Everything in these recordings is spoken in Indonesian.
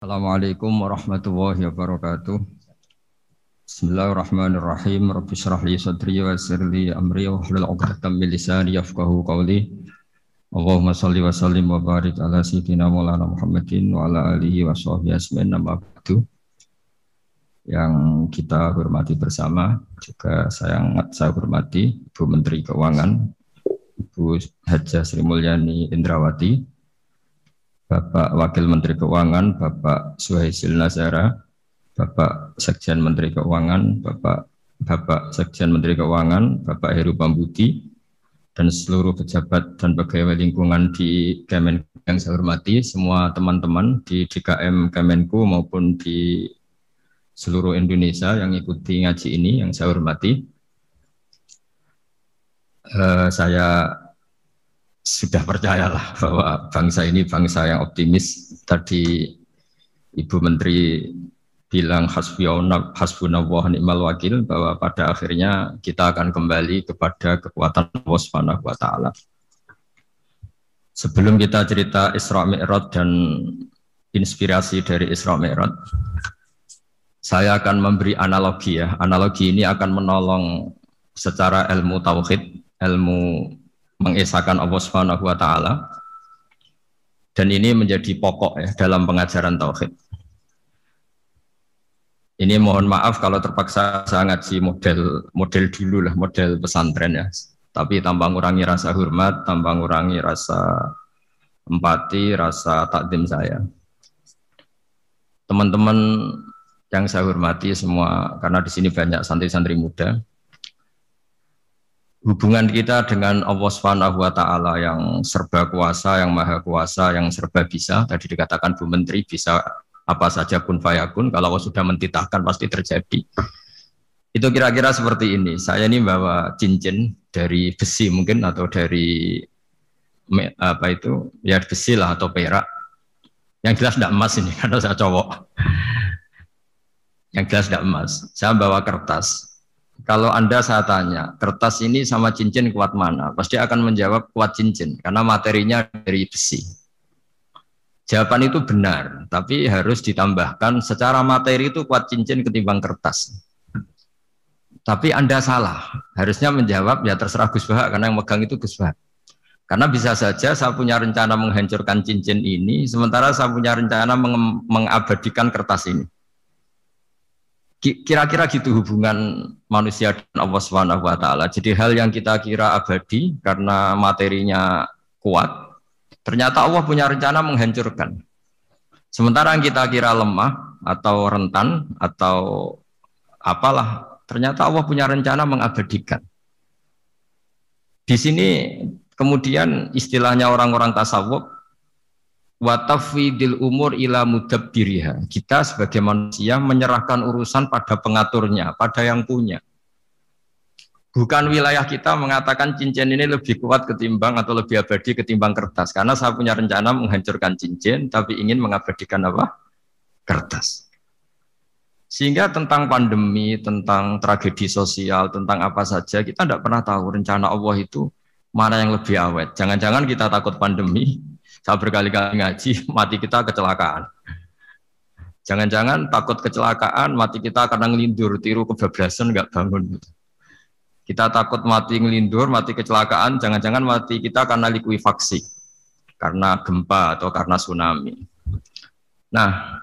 Assalamualaikum warahmatullahi wabarakatuh. Bismillahirrahmanirrahim. Rabbi syrah li sadri wa yassir li amri wa hlul 'uqdatam min lisani yafqahu qawli. Allahumma shalli wa sallim wa barik ala sayyidina Maulana Muhammadin wa ala alihi wa sahbihi asmin nama ba'du. Yang kita hormati bersama juga saya sangat saya hormati Ibu Menteri Keuangan Ibu Hajah Sri Mulyani Indrawati Bapak Wakil Menteri Keuangan, Bapak Suhaisil Nazara, Bapak Sekjen Menteri Keuangan, Bapak Bapak Sekjen Menteri Keuangan, Bapak Heru Pambuti, dan seluruh pejabat dan pegawai lingkungan di Kemenku yang saya hormati, semua teman-teman di DKM Kemenku maupun di seluruh Indonesia yang ikuti ngaji ini yang saya hormati. Uh, saya sudah percayalah bahwa bangsa ini bangsa yang optimis. Tadi Ibu Menteri bilang hasbunallah ni'mal wakil bahwa pada akhirnya kita akan kembali kepada kekuatan Allah Subhanahu wa taala. Sebelum kita cerita Isra Mi'raj dan inspirasi dari Isra Mi'raj, saya akan memberi analogi ya. Analogi ini akan menolong secara ilmu tauhid, ilmu mengesahkan Allah Subhanahu wa taala. Dan ini menjadi pokok ya dalam pengajaran tauhid. Ini mohon maaf kalau terpaksa saya ngaji model model dulu lah, model pesantren ya. Tapi tanpa ngurangi rasa hormat, tanpa ngurangi rasa empati, rasa takdim saya. Teman-teman yang saya hormati semua, karena di sini banyak santri-santri muda, hubungan kita dengan Allah Subhanahu wa taala yang serba kuasa, yang maha kuasa, yang serba bisa. Tadi dikatakan Bu Menteri bisa apa saja pun fayakun, kalau Allah sudah mentitahkan pasti terjadi. Itu kira-kira seperti ini. Saya ini bawa cincin dari besi mungkin atau dari apa itu ya besi lah atau perak. Yang jelas tidak emas ini karena saya cowok. Yang jelas tidak emas. Saya bawa kertas kalau Anda saya tanya, kertas ini sama cincin kuat mana? Pasti akan menjawab kuat cincin, karena materinya dari besi. Jawaban itu benar, tapi harus ditambahkan secara materi itu kuat cincin ketimbang kertas. Tapi Anda salah, harusnya menjawab ya terserah Gus Bahak, karena yang megang itu Gus Bahak. Karena bisa saja saya punya rencana menghancurkan cincin ini, sementara saya punya rencana mengabadikan kertas ini. Kira-kira gitu hubungan manusia dan Allah Subhanahu wa taala. Jadi hal yang kita kira abadi karena materinya kuat, ternyata Allah punya rencana menghancurkan. Sementara yang kita kira lemah atau rentan atau apalah, ternyata Allah punya rencana mengabadikan. Di sini kemudian istilahnya orang-orang tasawuf watafidil umur ila mudabbiriha. Kita sebagai manusia menyerahkan urusan pada pengaturnya, pada yang punya. Bukan wilayah kita mengatakan cincin ini lebih kuat ketimbang atau lebih abadi ketimbang kertas. Karena saya punya rencana menghancurkan cincin, tapi ingin mengabadikan apa? Kertas. Sehingga tentang pandemi, tentang tragedi sosial, tentang apa saja, kita tidak pernah tahu rencana Allah itu mana yang lebih awet. Jangan-jangan kita takut pandemi, saya berkali-kali ngaji, mati kita kecelakaan. Jangan-jangan takut kecelakaan, mati kita karena ngelindur, tiru kebablasan, nggak bangun. Kita takut mati ngelindur, mati kecelakaan, jangan-jangan mati kita karena likuifaksi, karena gempa atau karena tsunami. Nah,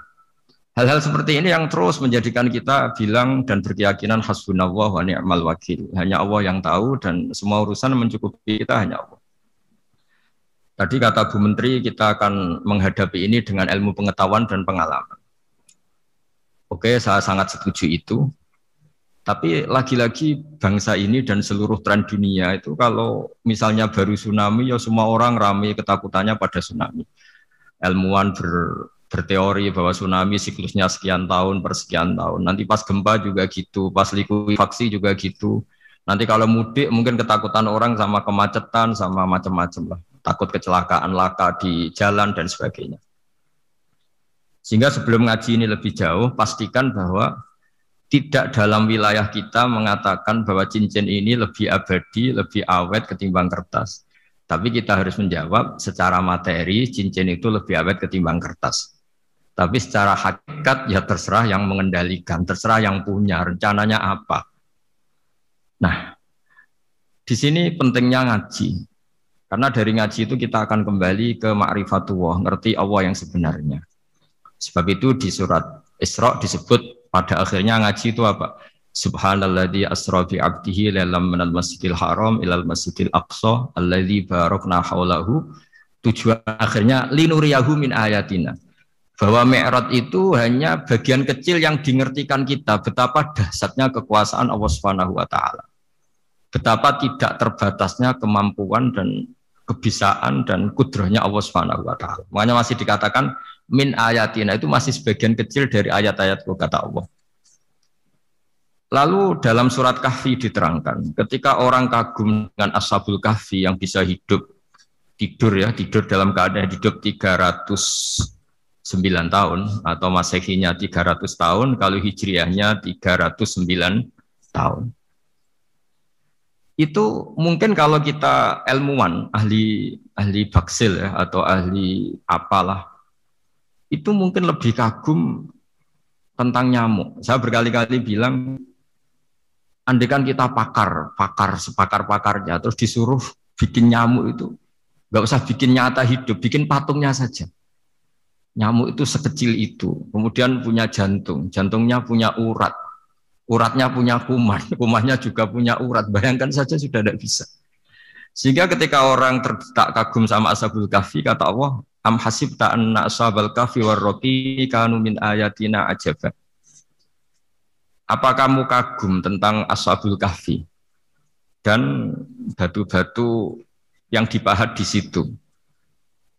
hal-hal seperti ini yang terus menjadikan kita bilang dan berkeyakinan hasbunallah wa ni'mal wakil. Hanya Allah yang tahu dan semua urusan mencukupi kita hanya Allah. Tadi kata Bu Menteri kita akan menghadapi ini dengan ilmu pengetahuan dan pengalaman. Oke, saya sangat setuju itu. Tapi lagi-lagi bangsa ini dan seluruh tren dunia itu kalau misalnya baru tsunami ya semua orang ramai ketakutannya pada tsunami. Ilmuwan ber, berteori bahwa tsunami siklusnya sekian tahun per sekian tahun. Nanti pas gempa juga gitu, pas likuifaksi juga gitu. Nanti kalau mudik mungkin ketakutan orang sama kemacetan sama macam-macam lah takut kecelakaan laka di jalan dan sebagainya. Sehingga sebelum ngaji ini lebih jauh, pastikan bahwa tidak dalam wilayah kita mengatakan bahwa cincin ini lebih abadi, lebih awet ketimbang kertas. Tapi kita harus menjawab secara materi cincin itu lebih awet ketimbang kertas. Tapi secara hakikat ya terserah yang mengendalikan, terserah yang punya rencananya apa. Nah, di sini pentingnya ngaji. Karena dari ngaji itu kita akan kembali ke ma'rifatullah, ngerti Allah yang sebenarnya. Sebab itu di surat Isra disebut pada akhirnya ngaji itu apa? Subhanalladzi asra bi 'abdihi lailam minal masjidil haram ilal masjidil aqsa alladzi barakna haulahu. Tujuan akhirnya linuriyahu min ayatina bahwa Mi'raj itu hanya bagian kecil yang dimengertikan kita betapa dahsyatnya kekuasaan Allah Subhanahu wa taala. Betapa tidak terbatasnya kemampuan dan kebisaan dan kudrahnya Allah Subhanahu wa taala. Makanya masih dikatakan min ayatina itu masih sebagian kecil dari ayat-ayat kata Allah. Lalu dalam surat Kahfi diterangkan, ketika orang kagum dengan Ashabul Kahfi yang bisa hidup tidur ya, tidur dalam keadaan hidup 300 9 tahun atau masehinya 300 tahun kalau hijriahnya 309 tahun. Itu mungkin kalau kita ilmuwan, ahli ahli baksil ya atau ahli apalah itu mungkin lebih kagum tentang nyamuk. Saya berkali-kali bilang andekan kita pakar, pakar sepakar-pakarnya terus disuruh bikin nyamuk itu nggak usah bikin nyata hidup, bikin patungnya saja Nyamuk itu sekecil itu, kemudian punya jantung, jantungnya punya urat, uratnya punya kuman, kumannya juga punya urat. Bayangkan saja sudah tidak bisa. Sehingga ketika orang terdetak kagum sama ashabul kahfi, kata Allah, Am hasib anna ashabal kahfi warroki kanu min ayatina ajaba. Apa kamu kagum tentang ashabul kahfi dan batu-batu yang dipahat di situ?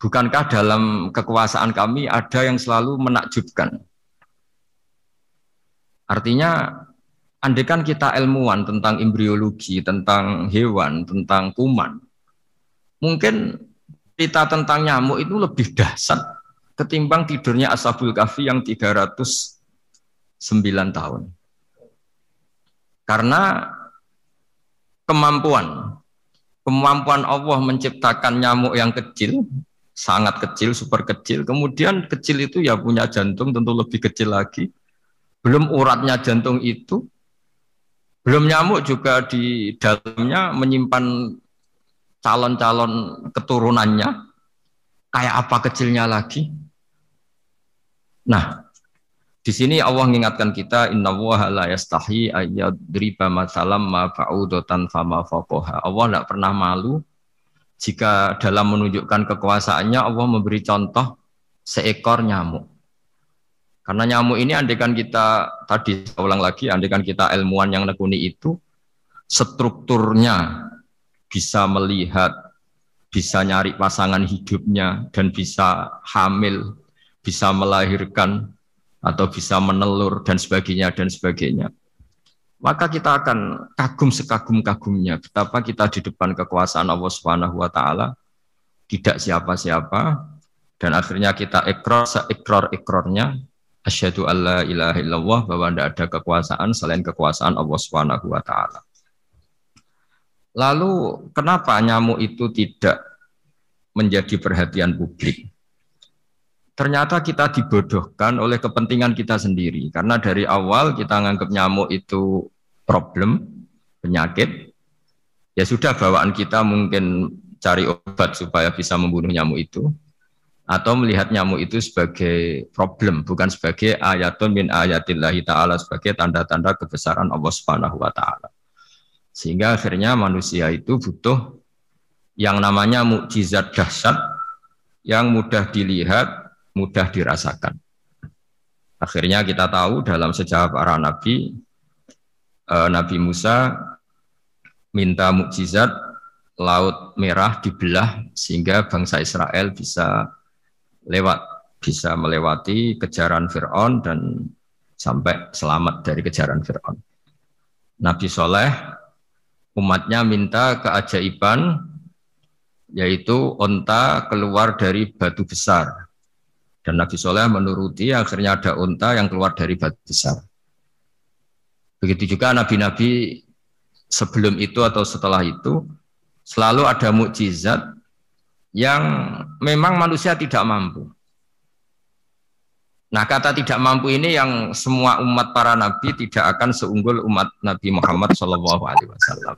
Bukankah dalam kekuasaan kami ada yang selalu menakjubkan? Artinya, andekan kita ilmuwan tentang embriologi, tentang hewan, tentang kuman, mungkin kita tentang nyamuk itu lebih dahsyat ketimbang tidurnya Ashabul Kahfi yang 309 tahun. Karena kemampuan kemampuan Allah menciptakan nyamuk yang kecil sangat kecil, super kecil. Kemudian kecil itu ya punya jantung tentu lebih kecil lagi. Belum uratnya jantung itu, belum nyamuk juga di dalamnya menyimpan calon-calon keturunannya. Kayak apa kecilnya lagi? Nah, di sini Allah mengingatkan kita inna wa la yastahi ayyadriba masalam ma fa'udatan fama faqaha. Allah tidak pernah malu jika dalam menunjukkan kekuasaannya Allah memberi contoh seekor nyamuk. Karena nyamuk ini andekan kita tadi saya ulang lagi, andekan kita ilmuwan yang nekuni itu strukturnya bisa melihat, bisa nyari pasangan hidupnya dan bisa hamil, bisa melahirkan atau bisa menelur dan sebagainya dan sebagainya. Maka kita akan kagum sekagum-kagumnya betapa kita di depan kekuasaan Allah Subhanahu wa taala. Tidak siapa-siapa dan akhirnya kita ikrar seikrar ikrarnya asyhadu alla ilaha illallah bahwa tidak ada kekuasaan selain kekuasaan Allah Subhanahu wa taala. Lalu kenapa nyamuk itu tidak menjadi perhatian publik? Ternyata kita dibodohkan oleh kepentingan kita sendiri. Karena dari awal kita menganggap nyamuk itu problem, penyakit. Ya sudah bawaan kita mungkin cari obat supaya bisa membunuh nyamuk itu. Atau melihat nyamuk itu sebagai problem, bukan sebagai ayatun min ayatillahi ta'ala, sebagai tanda-tanda kebesaran Allah subhanahu wa ta'ala. Sehingga akhirnya manusia itu butuh yang namanya mukjizat dahsyat yang mudah dilihat mudah dirasakan. Akhirnya kita tahu dalam sejarah para nabi, eh, Nabi Musa minta mukjizat laut merah dibelah sehingga bangsa Israel bisa lewat, bisa melewati kejaran Fir'aun dan sampai selamat dari kejaran Fir'aun. Nabi Soleh umatnya minta keajaiban yaitu onta keluar dari batu besar dan Nabi Soleh menuruti akhirnya ada unta yang keluar dari batu besar. Begitu juga nabi-nabi sebelum itu atau setelah itu selalu ada mukjizat yang memang manusia tidak mampu. Nah kata tidak mampu ini yang semua umat para nabi tidak akan seunggul umat Nabi Muhammad Shallallahu Alaihi Wasallam.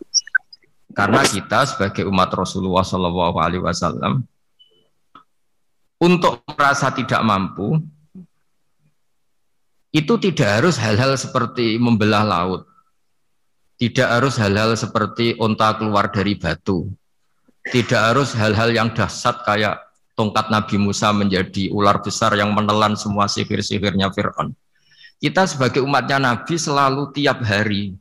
Karena kita sebagai umat Rasulullah Shallallahu Alaihi Wasallam untuk merasa tidak mampu itu tidak harus hal-hal seperti membelah laut, tidak harus hal-hal seperti onta keluar dari batu, tidak harus hal-hal yang dahsyat kayak tongkat Nabi Musa menjadi ular besar yang menelan semua sihir-sihirnya Fir'aun. Kita sebagai umatnya Nabi selalu tiap hari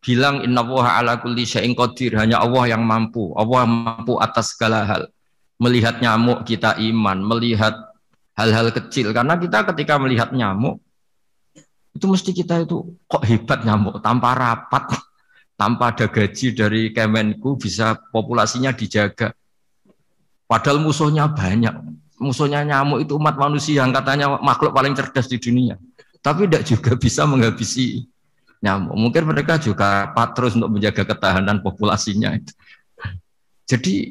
bilang inna ala kulli syai'in qadir. Hanya Allah yang mampu. Allah mampu atas segala hal. Melihat nyamuk kita iman melihat hal-hal kecil. Karena kita ketika melihat nyamuk itu mesti kita itu kok hebat nyamuk? Tanpa rapat tanpa ada gaji dari Kemenku bisa populasinya dijaga Padahal musuhnya banyak. Musuhnya nyamuk itu umat manusia yang katanya makhluk paling cerdas di dunia. Tapi tidak juga bisa menghabisi nyamuk. Mungkin mereka juga patrus untuk menjaga ketahanan populasinya. Jadi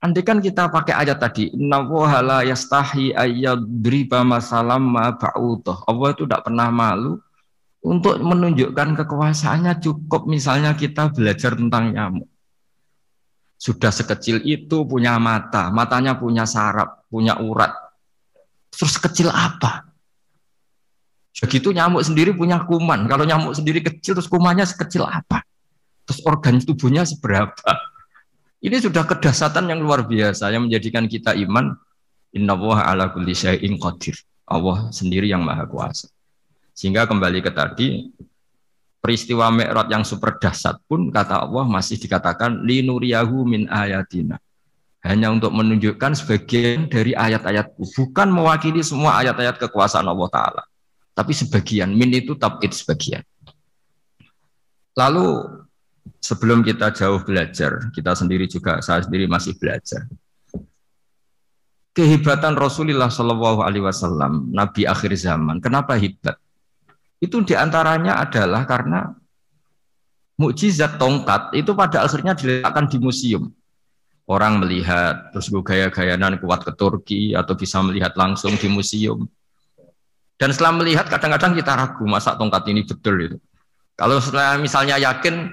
andai kan kita pakai ayat tadi, Innallaha la yastahi ayyadriba masalam ma Allah itu tidak pernah malu untuk menunjukkan kekuasaannya cukup misalnya kita belajar tentang nyamuk sudah sekecil itu punya mata, matanya punya saraf, punya urat. Terus kecil apa? Begitu nyamuk sendiri punya kuman. Kalau nyamuk sendiri kecil, terus kumannya sekecil apa? Terus organ tubuhnya seberapa? Ini sudah kedasatan yang luar biasa yang menjadikan kita iman. Inna ala kulli. Allah sendiri yang maha kuasa. Sehingga kembali ke tadi, peristiwa Mi'raj yang super dahsyat pun kata Allah masih dikatakan linuriyahu min ayatina. Hanya untuk menunjukkan sebagian dari ayat-ayatku, bukan mewakili semua ayat-ayat kekuasaan Allah Ta'ala. Tapi sebagian, min itu tabid sebagian. Lalu sebelum kita jauh belajar, kita sendiri juga, saya sendiri masih belajar. Kehebatan Rasulullah Shallallahu Alaihi Wasallam, Nabi akhir zaman. Kenapa hebat? Itu di antaranya adalah karena mukjizat tongkat itu pada akhirnya diletakkan di museum. Orang melihat terus gue gaya-gayanan kuat ke Turki atau bisa melihat langsung di museum. Dan setelah melihat kadang-kadang kita ragu masa tongkat ini betul itu. Kalau setelah misalnya yakin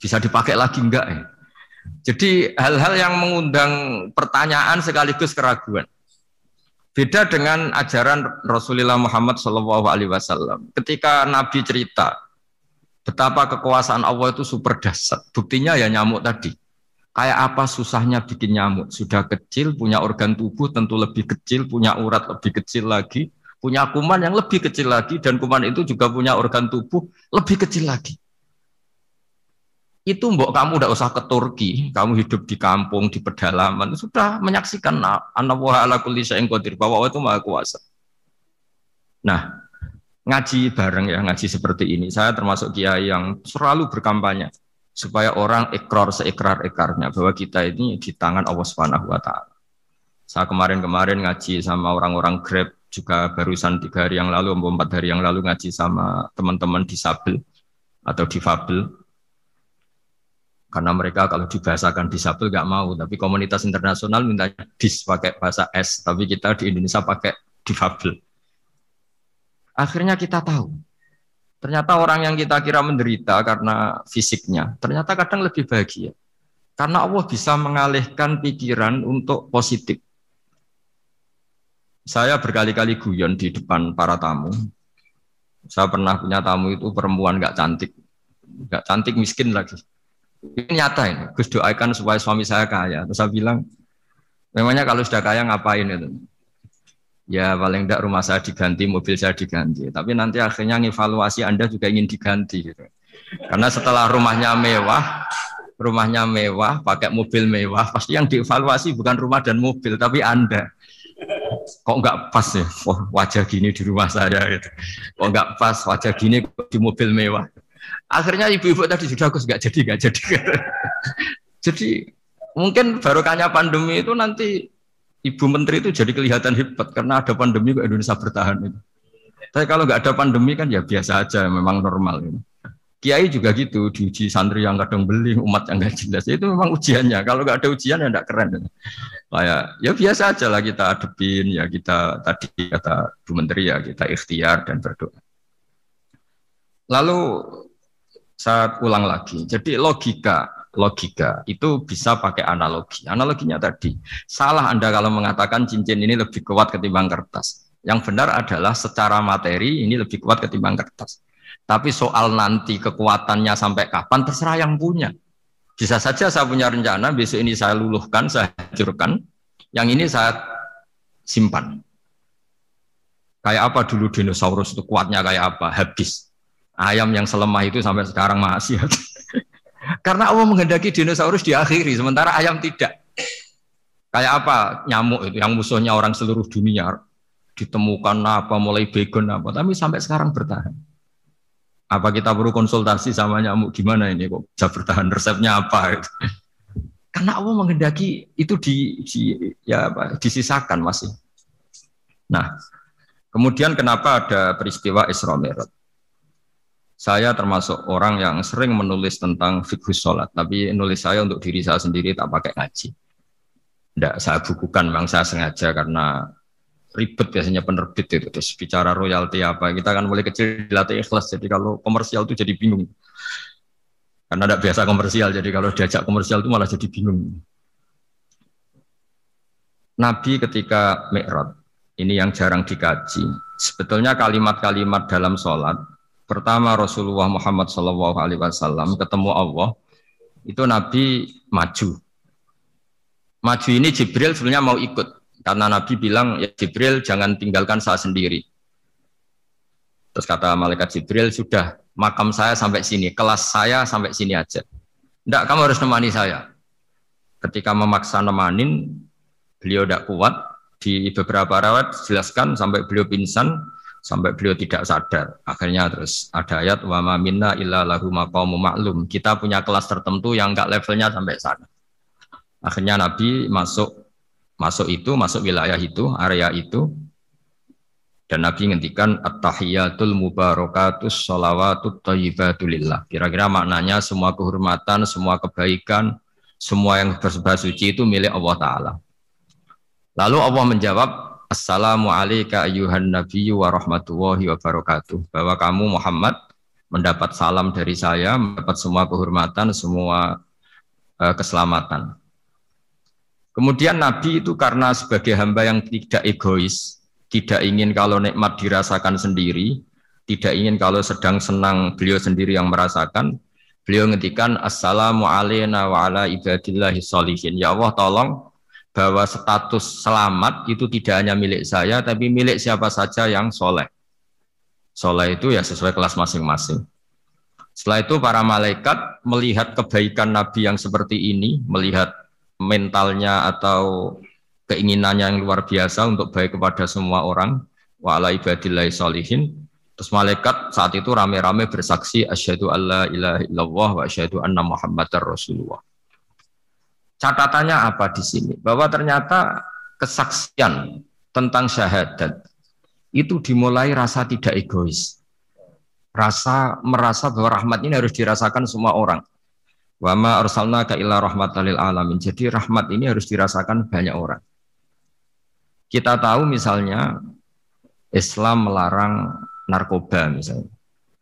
bisa dipakai lagi enggak ya. Jadi hal-hal yang mengundang pertanyaan sekaligus keraguan. Beda dengan ajaran Rasulullah Muhammad Shallallahu Alaihi Wasallam. Ketika Nabi cerita betapa kekuasaan Allah itu super dahsyat. Buktinya ya nyamuk tadi. Kayak apa susahnya bikin nyamuk? Sudah kecil, punya organ tubuh tentu lebih kecil, punya urat lebih kecil lagi, punya kuman yang lebih kecil lagi, dan kuman itu juga punya organ tubuh lebih kecil lagi itu mbok kamu udah usah ke Turki, kamu hidup di kampung, di pedalaman, sudah menyaksikan anak wa ala kulli syai'in qadir, bahwa itu maha kuasa. Nah, ngaji bareng ya, ngaji seperti ini. Saya termasuk kiai yang selalu berkampanye supaya orang ikrar seikrar-ikrarnya bahwa kita ini di tangan Allah Subhanahu wa taala. Saya kemarin-kemarin ngaji sama orang-orang Grab juga barusan tiga hari yang lalu, empat hari yang lalu ngaji sama teman-teman disabel atau difabel karena mereka kalau dibahasakan disabel nggak mau, tapi komunitas internasional minta dis pakai bahasa S, tapi kita di Indonesia pakai difabel. Akhirnya kita tahu, ternyata orang yang kita kira menderita karena fisiknya, ternyata kadang lebih bahagia. Karena Allah bisa mengalihkan pikiran untuk positif. Saya berkali-kali guyon di depan para tamu. Saya pernah punya tamu itu perempuan nggak cantik, nggak cantik miskin lagi ini nyata ini. Gus doakan supaya suami saya kaya. Terus saya bilang, memangnya kalau sudah kaya ngapain itu? Ya paling tidak rumah saya diganti, mobil saya diganti. Tapi nanti akhirnya evaluasi Anda juga ingin diganti. Gitu. Karena setelah rumahnya mewah, rumahnya mewah, pakai mobil mewah, pasti yang dievaluasi bukan rumah dan mobil, tapi Anda. Kok nggak pas ya? Oh, wajah gini di rumah saya gitu. Kok nggak pas wajah gini di mobil mewah. Akhirnya ibu-ibu tadi sudah aku nggak jadi nggak jadi. jadi mungkin barokahnya pandemi itu nanti ibu menteri itu jadi kelihatan hebat karena ada pandemi kok Indonesia bertahan itu. Tapi kalau nggak ada pandemi kan ya biasa aja, memang normal. Ini. Kiai juga gitu, diuji santri yang kadang beli, umat yang nggak jelas. Itu memang ujiannya. Kalau nggak ada ujian ya nggak keren. Kayak ya biasa aja lah kita adepin, ya kita tadi kata Bu Menteri ya kita ikhtiar dan berdoa. Lalu saya ulang lagi. Jadi logika, logika itu bisa pakai analogi. Analoginya tadi, salah Anda kalau mengatakan cincin ini lebih kuat ketimbang kertas. Yang benar adalah secara materi ini lebih kuat ketimbang kertas. Tapi soal nanti kekuatannya sampai kapan terserah yang punya. Bisa saja saya punya rencana besok ini saya luluhkan, saya hancurkan. Yang ini saya simpan. Kayak apa dulu dinosaurus itu kuatnya kayak apa? Habis. Ayam yang selemah itu sampai sekarang masih. Karena Allah menghendaki dinosaurus diakhiri, sementara ayam tidak. Kayak apa nyamuk itu yang musuhnya orang seluruh dunia ditemukan apa mulai begon apa, tapi sampai sekarang bertahan. Apa kita perlu konsultasi sama nyamuk gimana ini kok bisa bertahan resepnya apa? Gitu. Karena Allah menghendaki itu di, di ya apa, disisakan masih. Nah, kemudian kenapa ada peristiwa Isra Mi'raj? Saya termasuk orang yang sering menulis tentang fikih sholat, tapi nulis saya untuk diri saya sendiri tak pakai ngaji. Tidak saya bukukan, memang saya sengaja karena ribet biasanya penerbit itu. Terus bicara royalti apa kita kan mulai kecil dilatih ikhlas. Jadi kalau komersial itu jadi bingung. Karena tidak biasa komersial jadi kalau diajak komersial itu malah jadi bingung. Nabi ketika Mi'raj ini yang jarang dikaji. Sebetulnya kalimat-kalimat dalam sholat pertama Rasulullah Muhammad Shallallahu Alaihi Wasallam ketemu Allah itu Nabi maju maju ini Jibril sebenarnya mau ikut karena Nabi bilang, ya Jibril jangan tinggalkan saya sendiri. Terus kata malaikat Jibril, sudah makam saya sampai sini, kelas saya sampai sini aja. Tidak, kamu harus nemani saya. Ketika memaksa nemanin, beliau tidak kuat. Di beberapa rawat jelaskan sampai beliau pingsan, sampai beliau tidak sadar. Akhirnya terus ada ayat wa ma minna illa lahu maqamu ma'lum. Kita punya kelas tertentu yang enggak levelnya sampai sana. Akhirnya Nabi masuk masuk itu, masuk wilayah itu, area itu. Dan Nabi ngendikan at-tahiyatul mubarakatus sholawatut thayyibatulillah. Kira-kira maknanya semua kehormatan, semua kebaikan, semua yang bersebah suci itu milik Allah Ta'ala. Lalu Allah menjawab, Assalamu ayuhan nabiyyu wa rahmatullahi wa barakatuh. Bahwa kamu Muhammad mendapat salam dari saya, mendapat semua kehormatan, semua uh, keselamatan. Kemudian Nabi itu karena sebagai hamba yang tidak egois, tidak ingin kalau nikmat dirasakan sendiri, tidak ingin kalau sedang senang beliau sendiri yang merasakan, beliau ngetikan assalamu alayna wa ala ibadillahi sholihin. Ya Allah tolong bahwa status selamat itu tidak hanya milik saya, tapi milik siapa saja yang soleh. Soleh itu ya sesuai kelas masing-masing. Setelah itu para malaikat melihat kebaikan Nabi yang seperti ini, melihat mentalnya atau keinginannya yang luar biasa untuk baik kepada semua orang wa ala ibadillahi solihin terus malaikat saat itu rame-rame bersaksi asyhadu alla ilaha illallah wa asyhadu anna muhammadar rasulullah catatannya apa di sini bahwa ternyata kesaksian tentang syahadat itu dimulai rasa tidak egois rasa merasa bahwa rahmat ini harus dirasakan semua orang Wama arsalna ka illa rahmatalil alamin. Jadi rahmat ini harus dirasakan banyak orang. Kita tahu misalnya Islam melarang narkoba misalnya.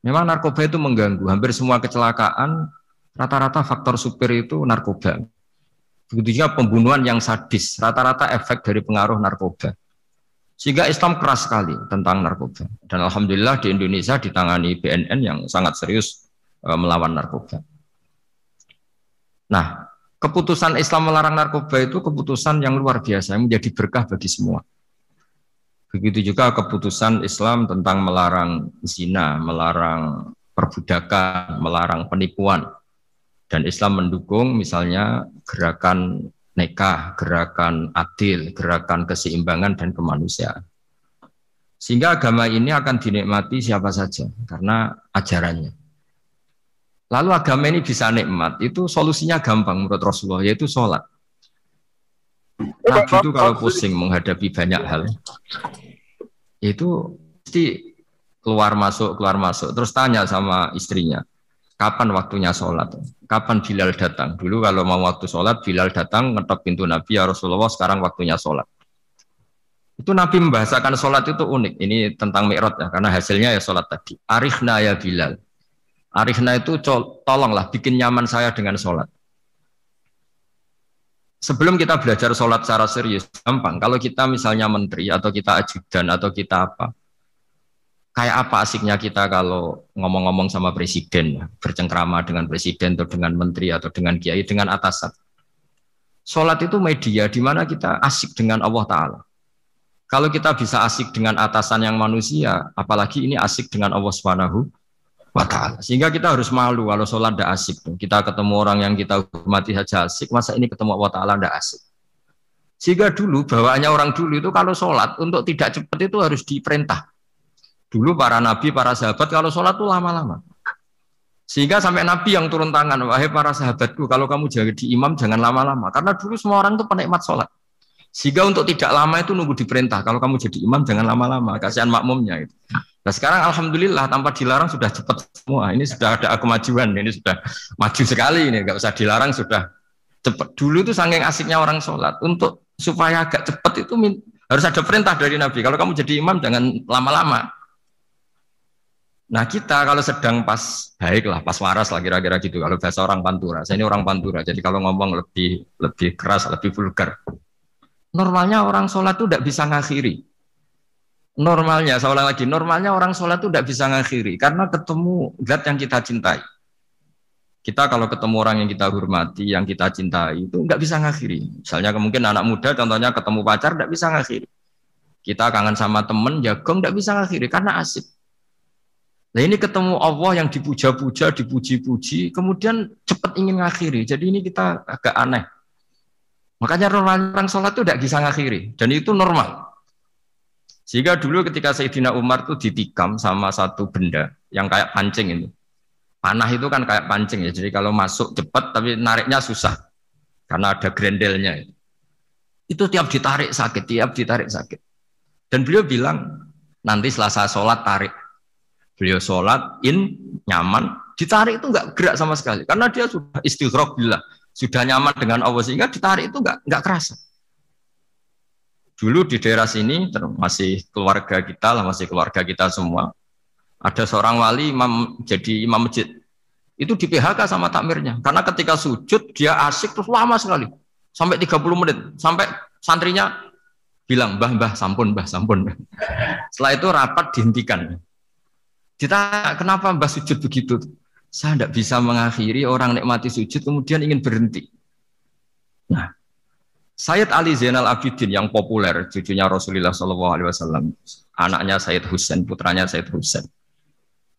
Memang narkoba itu mengganggu. Hampir semua kecelakaan rata-rata faktor supir itu narkoba. Begitu juga pembunuhan yang sadis, rata-rata efek dari pengaruh narkoba. Sehingga Islam keras sekali tentang narkoba. Dan Alhamdulillah di Indonesia ditangani BNN yang sangat serius eh, melawan narkoba. Nah, keputusan Islam melarang narkoba itu keputusan yang luar biasa, yang menjadi berkah bagi semua. Begitu juga keputusan Islam tentang melarang zina, melarang perbudakan, melarang penipuan. Dan Islam mendukung misalnya gerakan nekah, gerakan adil, gerakan keseimbangan dan kemanusiaan. Sehingga agama ini akan dinikmati siapa saja karena ajarannya. Lalu agama ini bisa nikmat, itu solusinya gampang menurut Rasulullah, yaitu sholat. Nabi itu kalau pusing menghadapi banyak hal, itu pasti keluar masuk, keluar masuk. Terus tanya sama istrinya, kapan waktunya sholat, kapan Bilal datang. Dulu kalau mau waktu sholat, Bilal datang ngetok pintu Nabi ya Rasulullah. Sekarang waktunya sholat. Itu Nabi membahasakan sholat itu unik. Ini tentang mi'raj ya, karena hasilnya ya sholat tadi. Arifna ya Bilal. Arifna itu tolonglah bikin nyaman saya dengan sholat. Sebelum kita belajar sholat secara serius, gampang. Kalau kita misalnya menteri atau kita ajudan atau kita apa, kayak apa asiknya kita kalau ngomong-ngomong sama presiden, bercengkrama dengan presiden atau dengan menteri atau dengan kiai, dengan atasan. Sholat itu media di mana kita asik dengan Allah Ta'ala. Kalau kita bisa asik dengan atasan yang manusia, apalagi ini asik dengan Allah Subhanahu wa ta'ala. Sehingga kita harus malu kalau sholat tidak asik. Kita ketemu orang yang kita hormati saja asik, masa ini ketemu Allah Ta'ala tidak asik. Sehingga dulu, bawaannya orang dulu itu kalau sholat, untuk tidak cepat itu harus diperintah. Dulu para nabi, para sahabat kalau sholat itu lama-lama. Sehingga sampai nabi yang turun tangan, wahai para sahabatku, kalau kamu jadi imam jangan lama-lama. Karena dulu semua orang itu penikmat sholat. Sehingga untuk tidak lama itu nunggu diperintah. Kalau kamu jadi imam jangan lama-lama, kasihan makmumnya. Itu. Nah sekarang alhamdulillah tanpa dilarang sudah cepat semua. Ini sudah ada kemajuan, ini sudah maju sekali ini. Gak usah dilarang sudah cepat. Dulu itu saking asiknya orang sholat. Untuk supaya agak cepat itu harus ada perintah dari Nabi. Kalau kamu jadi imam jangan lama-lama. Nah kita kalau sedang pas baik lah, pas waras lah kira-kira gitu. Kalau bahasa orang Pantura, saya ini orang Pantura, jadi kalau ngomong lebih lebih keras, lebih vulgar. Normalnya orang sholat itu tidak bisa ngakhiri. Normalnya, saya ulang lagi, normalnya orang sholat itu tidak bisa ngakhiri karena ketemu zat yang kita cintai. Kita kalau ketemu orang yang kita hormati, yang kita cintai itu nggak bisa ngakhiri. Misalnya mungkin anak muda, contohnya ketemu pacar nggak bisa ngakhiri. Kita kangen sama temen, jagung nggak bisa ngakhiri karena asik Nah ini ketemu Allah yang dipuja-puja, dipuji-puji, kemudian cepat ingin ngakhiri. Jadi ini kita agak aneh. Makanya orang sholat itu tidak bisa ngakhiri. Dan itu normal. Sehingga dulu ketika Sayyidina Umar itu ditikam sama satu benda yang kayak pancing itu. Panah itu kan kayak pancing ya. Jadi kalau masuk cepat tapi nariknya susah. Karena ada grendelnya. Itu tiap ditarik sakit, tiap ditarik sakit. Dan beliau bilang, nanti selasa sholat tarik Beliau sholat, in, nyaman, ditarik itu nggak gerak sama sekali. Karena dia sudah istighraq bila sudah nyaman dengan Allah sehingga ditarik itu nggak nggak kerasa. Dulu di daerah sini masih keluarga kita lah, masih keluarga kita semua. Ada seorang wali imam jadi imam masjid. Itu di PHK sama takmirnya. Karena ketika sujud dia asik terus lama sekali. Sampai 30 menit. Sampai santrinya bilang, "Mbah, mbah, sampun, mbah, sampun." Setelah itu rapat dihentikan. Kita kenapa Mbah sujud begitu? Saya tidak bisa mengakhiri orang nikmati sujud kemudian ingin berhenti. Nah, Sayyid Ali Zainal Abidin yang populer, cucunya Rasulullah Shallallahu Alaihi Wasallam, anaknya Sayyid Husain, putranya Sayyid Husain.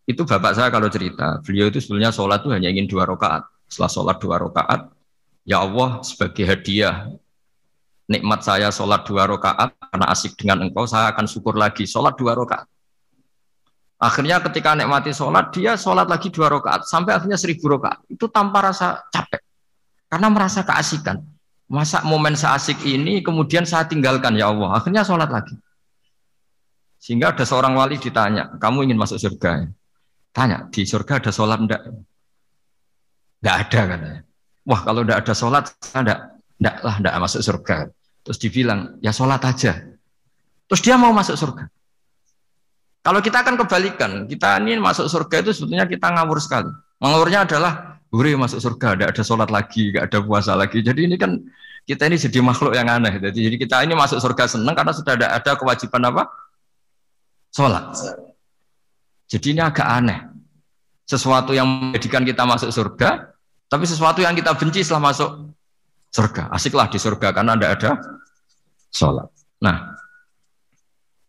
Itu bapak saya kalau cerita, beliau itu sebetulnya sholat itu hanya ingin dua rakaat. Setelah sholat dua rakaat, ya Allah sebagai hadiah nikmat saya sholat dua rakaat karena asik dengan engkau, saya akan syukur lagi sholat dua rakaat. Akhirnya ketika nikmati sholat, dia sholat lagi dua rakaat sampai akhirnya seribu rakaat. Itu tanpa rasa capek, karena merasa keasikan. Masa momen seasik ini kemudian saya tinggalkan ya Allah. Akhirnya sholat lagi. Sehingga ada seorang wali ditanya, kamu ingin masuk surga? Tanya, di surga ada sholat enggak? Enggak ada katanya. Wah kalau enggak ada sholat, enggak, enggak lah enggak masuk surga. Terus dibilang, ya sholat aja. Terus dia mau masuk surga. Kalau kita akan kebalikan, kita ini masuk surga itu sebetulnya kita ngawur sekali. Ngawurnya adalah, huri masuk surga, ada ada sholat lagi, gak ada puasa lagi. Jadi ini kan kita ini jadi makhluk yang aneh. Jadi kita ini masuk surga senang karena sudah ada, ada kewajiban apa? Sholat. Jadi ini agak aneh. Sesuatu yang menjadikan kita masuk surga, tapi sesuatu yang kita benci setelah masuk surga. Asiklah di surga karena tidak ada sholat. Nah,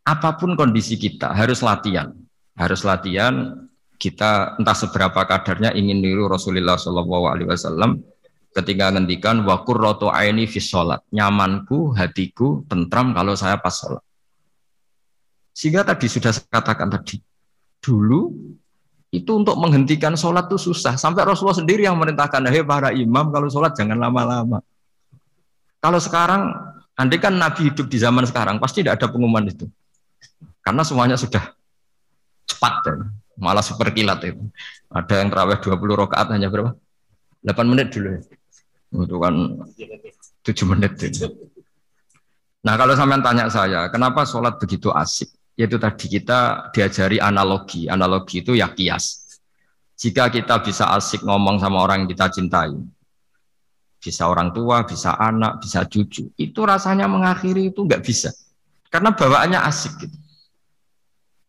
apa pun kondisi kita harus latihan, harus latihan kita entah seberapa kadarnya ingin niru Rasulullah Shallallahu Alaihi Wasallam ketika ngendikan wakur roto aini fi sholat. Nyamanku hatiku tentram kalau saya pas sholat. Sehingga tadi sudah saya katakan tadi dulu itu untuk menghentikan sholat itu susah. Sampai Rasulullah sendiri yang merintahkan hei para imam kalau sholat jangan lama-lama. Kalau sekarang andai kan Nabi hidup di zaman sekarang pasti tidak ada pengumuman itu karena semuanya sudah cepat. Ya. Malah super kilat itu. Ada yang terawih 20 rakaat hanya berapa? 8 menit dulu. Itu kan 7 menit. Itu. Nah kalau sampean tanya saya, kenapa sholat begitu asik? Yaitu tadi kita diajari analogi. Analogi itu ya kias. Jika kita bisa asik ngomong sama orang yang kita cintai, bisa orang tua, bisa anak, bisa cucu. Itu rasanya mengakhiri itu nggak bisa. Karena bawaannya asik gitu.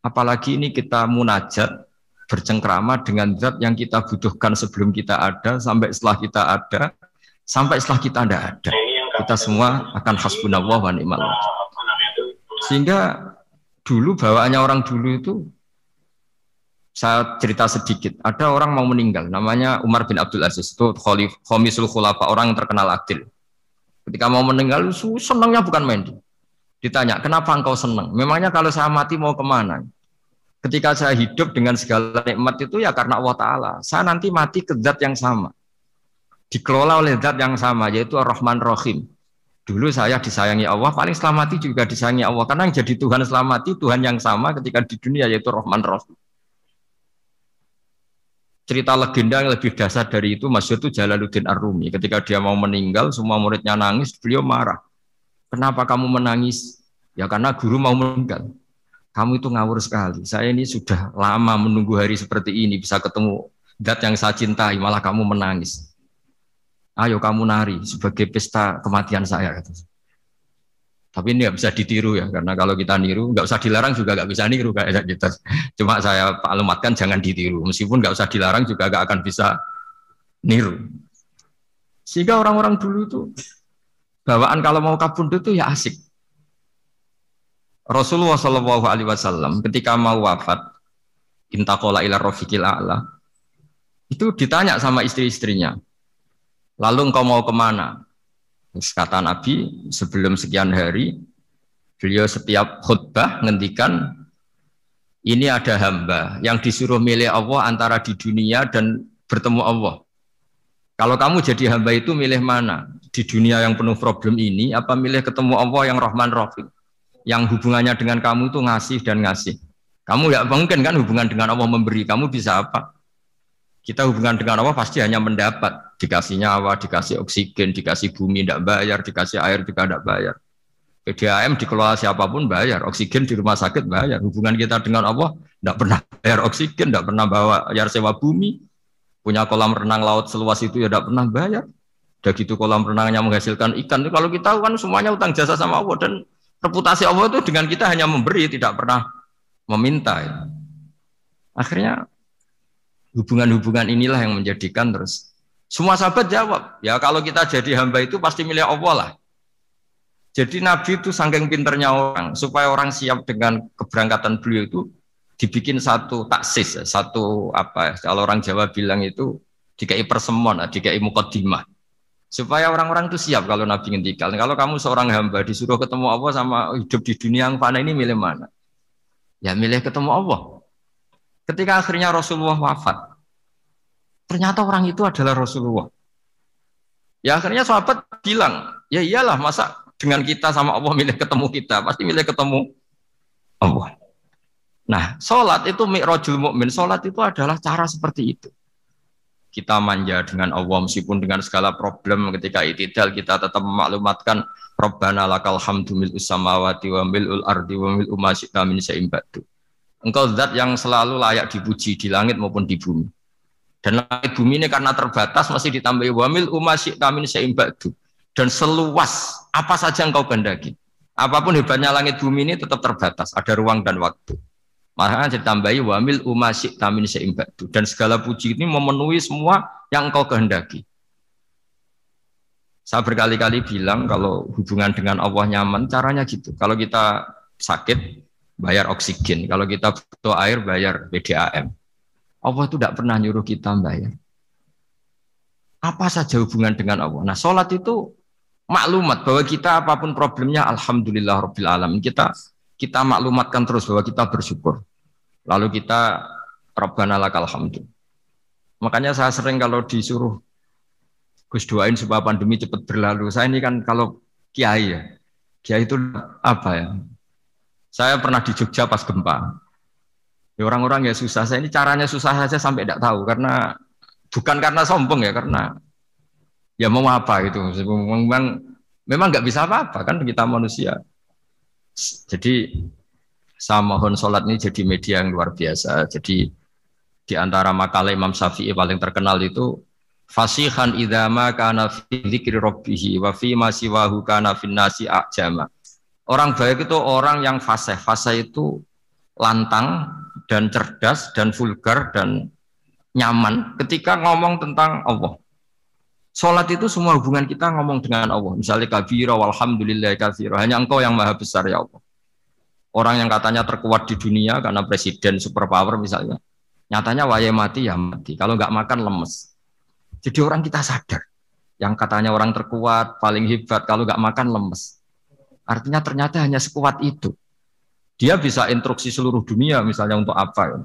Apalagi ini kita munajat bercengkrama dengan zat yang kita butuhkan sebelum kita ada, sampai setelah kita ada, sampai setelah kita tidak ada. Kita semua akan hasbunallah wa ni'mal Sehingga dulu bawaannya orang dulu itu saya cerita sedikit. Ada orang mau meninggal, namanya Umar bin Abdul Aziz. Itu Khalif, Khomisul Khulafa, orang yang terkenal adil. Ketika mau meninggal, senangnya bukan main. Ditanya, kenapa engkau senang? Memangnya kalau saya mati mau ke mana? Ketika saya hidup dengan segala nikmat itu ya karena Allah Ta'ala. Saya nanti mati ke zat yang sama. Dikelola oleh zat yang sama, yaitu Ar-Rahman Rahim. Dulu saya disayangi Allah, paling selamati juga disayangi Allah. Karena yang jadi Tuhan selamati, Tuhan yang sama ketika di dunia, yaitu Rahman Rahim cerita legenda yang lebih dasar dari itu Masyur itu Jalaluddin Ar-Rumi ketika dia mau meninggal semua muridnya nangis beliau marah kenapa kamu menangis? Ya karena guru mau meninggal. Kamu itu ngawur sekali. Saya ini sudah lama menunggu hari seperti ini bisa ketemu dat yang saya cintai malah kamu menangis. Ayo kamu nari sebagai pesta kematian saya tapi ini nggak bisa ditiru ya, karena kalau kita niru, nggak usah dilarang juga nggak bisa niru kayak gitu. Cuma saya maklumatkan jangan ditiru, meskipun nggak usah dilarang juga nggak akan bisa niru. Sehingga orang-orang dulu itu bawaan kalau mau kabur itu ya asik. Rasulullah Shallallahu Alaihi Wasallam ketika mau wafat, intakola ila rofiqil a'la, itu ditanya sama istri-istrinya, lalu engkau mau ke mana? Kata Nabi sebelum sekian hari beliau setiap khutbah ngendikan ini ada hamba yang disuruh milih Allah antara di dunia dan bertemu Allah. Kalau kamu jadi hamba itu milih mana? Di dunia yang penuh problem ini apa milih ketemu Allah yang Rahman Rahim? Yang hubungannya dengan kamu itu ngasih dan ngasih. Kamu ya mungkin kan hubungan dengan Allah memberi, kamu bisa apa? Kita hubungan dengan Allah pasti hanya mendapat. Dikasih nyawa, dikasih oksigen, dikasih bumi tidak bayar, dikasih air juga tidak bayar. PDAM dikelola siapa pun bayar, oksigen di rumah sakit bayar. Hubungan kita dengan Allah tidak pernah bayar oksigen, tidak pernah bawa bayar sewa bumi. Punya kolam renang laut seluas itu ya tidak pernah bayar. Udah gitu kolam renangnya menghasilkan ikan. Kalau kita kan semuanya utang jasa sama Allah dan reputasi Allah itu dengan kita hanya memberi, tidak pernah meminta. Akhirnya hubungan-hubungan inilah yang menjadikan terus semua sahabat jawab, ya kalau kita jadi hamba itu pasti milik Allah lah. Jadi Nabi itu sangking pinternya orang, supaya orang siap dengan keberangkatan beliau itu dibikin satu taksis, satu apa ya, kalau orang Jawa bilang itu dikai persemon, dikai mukaddimah. Supaya orang-orang itu siap kalau Nabi ngendikan. Kalau kamu seorang hamba disuruh ketemu Allah sama hidup di dunia yang fana ini milih mana? Ya milih ketemu Allah. Ketika akhirnya Rasulullah wafat, ternyata orang itu adalah Rasulullah. Ya akhirnya sahabat bilang, ya iyalah masa dengan kita sama Allah milih ketemu kita, pasti milih ketemu Allah. Nah, sholat itu mi'rajul mukmin. Sholat itu adalah cara seperti itu. Kita manja dengan Allah meskipun dengan segala problem ketika itidal kita tetap memaklumatkan Rabbana lakal hamdu mil usamawati wa mil'ul ardi wa mil'u ma min Engkau zat yang selalu layak dipuji di langit maupun di bumi. Dan langit bumi ini karena terbatas masih ditambahi wamil umasyik tamin seimbadu. Dan seluas apa saja engkau kehendaki. Apa pun hebatnya langit bumi ini tetap terbatas, ada ruang dan waktu. Makanya ditambahi wamil umasyik tamin seimbadu. Dan segala puji ini memenuhi semua yang engkau kehendaki. Saya berkali-kali bilang kalau hubungan dengan Allah nyaman, caranya gitu. Kalau kita sakit, bayar oksigen. Kalau kita butuh air, bayar PDAM. Allah itu tidak pernah nyuruh kita bayar. Apa saja hubungan dengan Allah. Nah, sholat itu maklumat bahwa kita apa pun problemnya, Alhamdulillah Rabbil Alamin. Kita kita maklumatkan terus bahwa kita bersyukur. Lalu kita Rabbana lakal hamdu. Makanya saya sering kalau disuruh Gus doain supaya pandemi cepat berlalu. Saya ini kan kalau kiai ya, kiai itu apa ya? Saya pernah di Jogja pas gempa. Ya orang-orang ya susah. Saya ini caranya susah saja sampai tidak tahu karena bukan karena sombong ya karena ya mau apa gitu. Memang memang nggak bisa apa-apa kan kita manusia. Jadi saya mohon sholat ini jadi media yang luar biasa. Jadi di antara makalah Imam Syafi'i paling terkenal itu fasihan idama kana fi dzikri rabbih wa fi ma siwahu kana fin nasi. Orang baik itu orang yang fasih. Fasih itu lantang dan cerdas dan vulgar dan nyaman ketika ngomong tentang Allah. Sholat itu semua hubungan kita ngomong dengan Allah. Misalnya kabira walhamdulillah kabira. Hanya engkau yang maha besar ya Allah. Orang yang katanya terkuat di dunia karena presiden superpower misalnya. Nyatanya waya mati ya mati. Kalau nggak makan lemes. Jadi orang kita sadar. Yang katanya orang terkuat, paling hebat. Kalau nggak makan lemes. Artinya ternyata hanya sekuat itu. Dia bisa instruksi seluruh dunia misalnya untuk apa ya.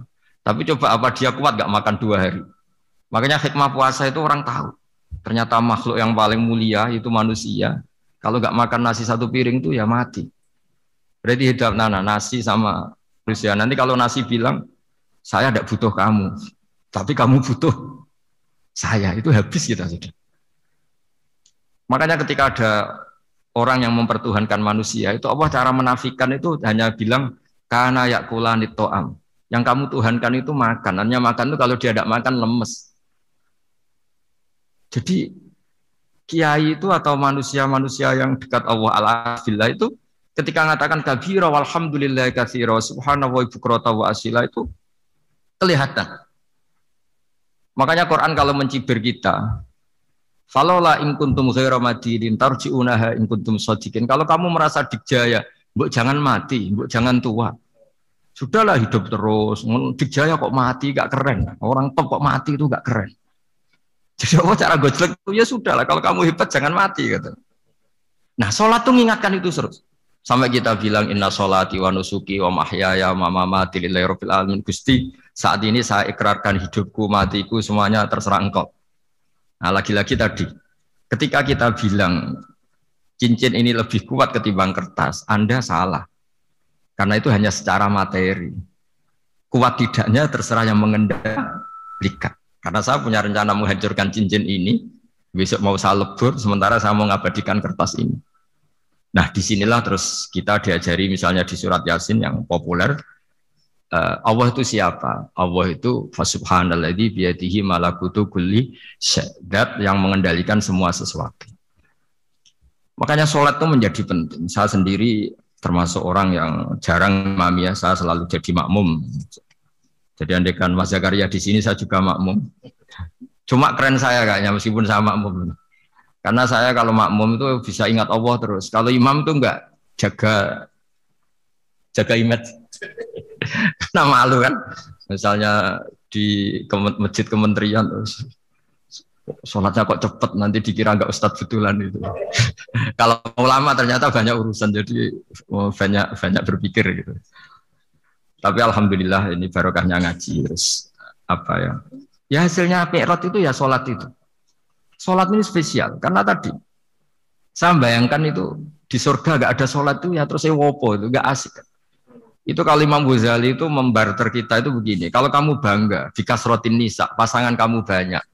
Tapi coba apa dia kuat gak makan dua hari. Makanya hikmah puasa itu orang tahu. Ternyata makhluk yang paling mulia itu manusia. Kalau gak makan nasi satu piring itu ya mati. Berarti hidup nana nasi sama manusia. Nanti kalau nasi bilang saya tidak butuh kamu, tapi kamu butuh saya itu habis kita sudah. Makanya ketika ada orang yang mempertuhankan manusia itu Allah cara menafikan itu hanya bilang karena yakulani to'am yang kamu tuhankan itu makan hanya makan itu kalau dia tidak makan lemes jadi kiai itu atau manusia-manusia yang dekat Allah ala itu ketika mengatakan kabira walhamdulillah kathira wa bukrata wa asila itu kelihatan makanya Quran kalau mencibir kita Falola in kuntum ghaira madinin tarji'unaha in kuntum. Kalau kamu merasa dikjaya, mbok jangan mati, mbok jangan tua. Sudahlah hidup terus. Dikjaya kok mati gak keren. Orang top kok mati itu gak keren. Jadi apa cara gojlek itu ya sudahlah. Kalau kamu hebat jangan mati gitu. Nah sholat tuh mengingatkan itu terus. Sampai kita bilang inna sholati wa nusuki wa mahyaya wa mamati lillahi rabbil alamin. Gusti, saat ini saya ikrarkan hidupku, matiku semuanya terserah engkau. Nah lagi-lagi tadi, ketika kita bilang cincin ini lebih kuat ketimbang kertas, Anda salah. Karena itu hanya secara materi. Kuat tidaknya terserah yang mengendalikan. Karena saya punya rencana menghancurkan cincin ini, besok mau saya lebur, sementara saya mau mengabadikan kertas ini. Nah di sinilah terus kita diajari misalnya di surat Yasin yang populer, uh, Allah itu siapa? Allah itu fasubhanalladzi biyadihi malakutu kulli zat yang mengendalikan semua sesuatu. Makanya sholat itu menjadi penting. Saya sendiri termasuk orang yang jarang mami ya, saya selalu jadi makmum. Jadi andekan Mas Zakaria di sini saya juga makmum. Cuma keren saya kayaknya meskipun saya makmum. Karena saya kalau makmum itu bisa ingat Allah terus. Kalau imam itu enggak jaga jaga image nah malu kan misalnya di masjid kementerian terus sholatnya kok cepet nanti dikira nggak ustadz betulan itu kalau ulama ternyata banyak urusan jadi banyak banyak berpikir gitu tapi alhamdulillah ini barokahnya ngaji terus apa ya ya hasilnya mi'raj itu ya sholat itu sholat ini spesial karena tadi saya bayangkan itu di surga nggak ada sholat itu ya terus wopo itu nggak asik itu kalau Imam Ghazali itu membarter kita itu begini, kalau kamu bangga di kasrotin nisa, pasangan kamu banyak,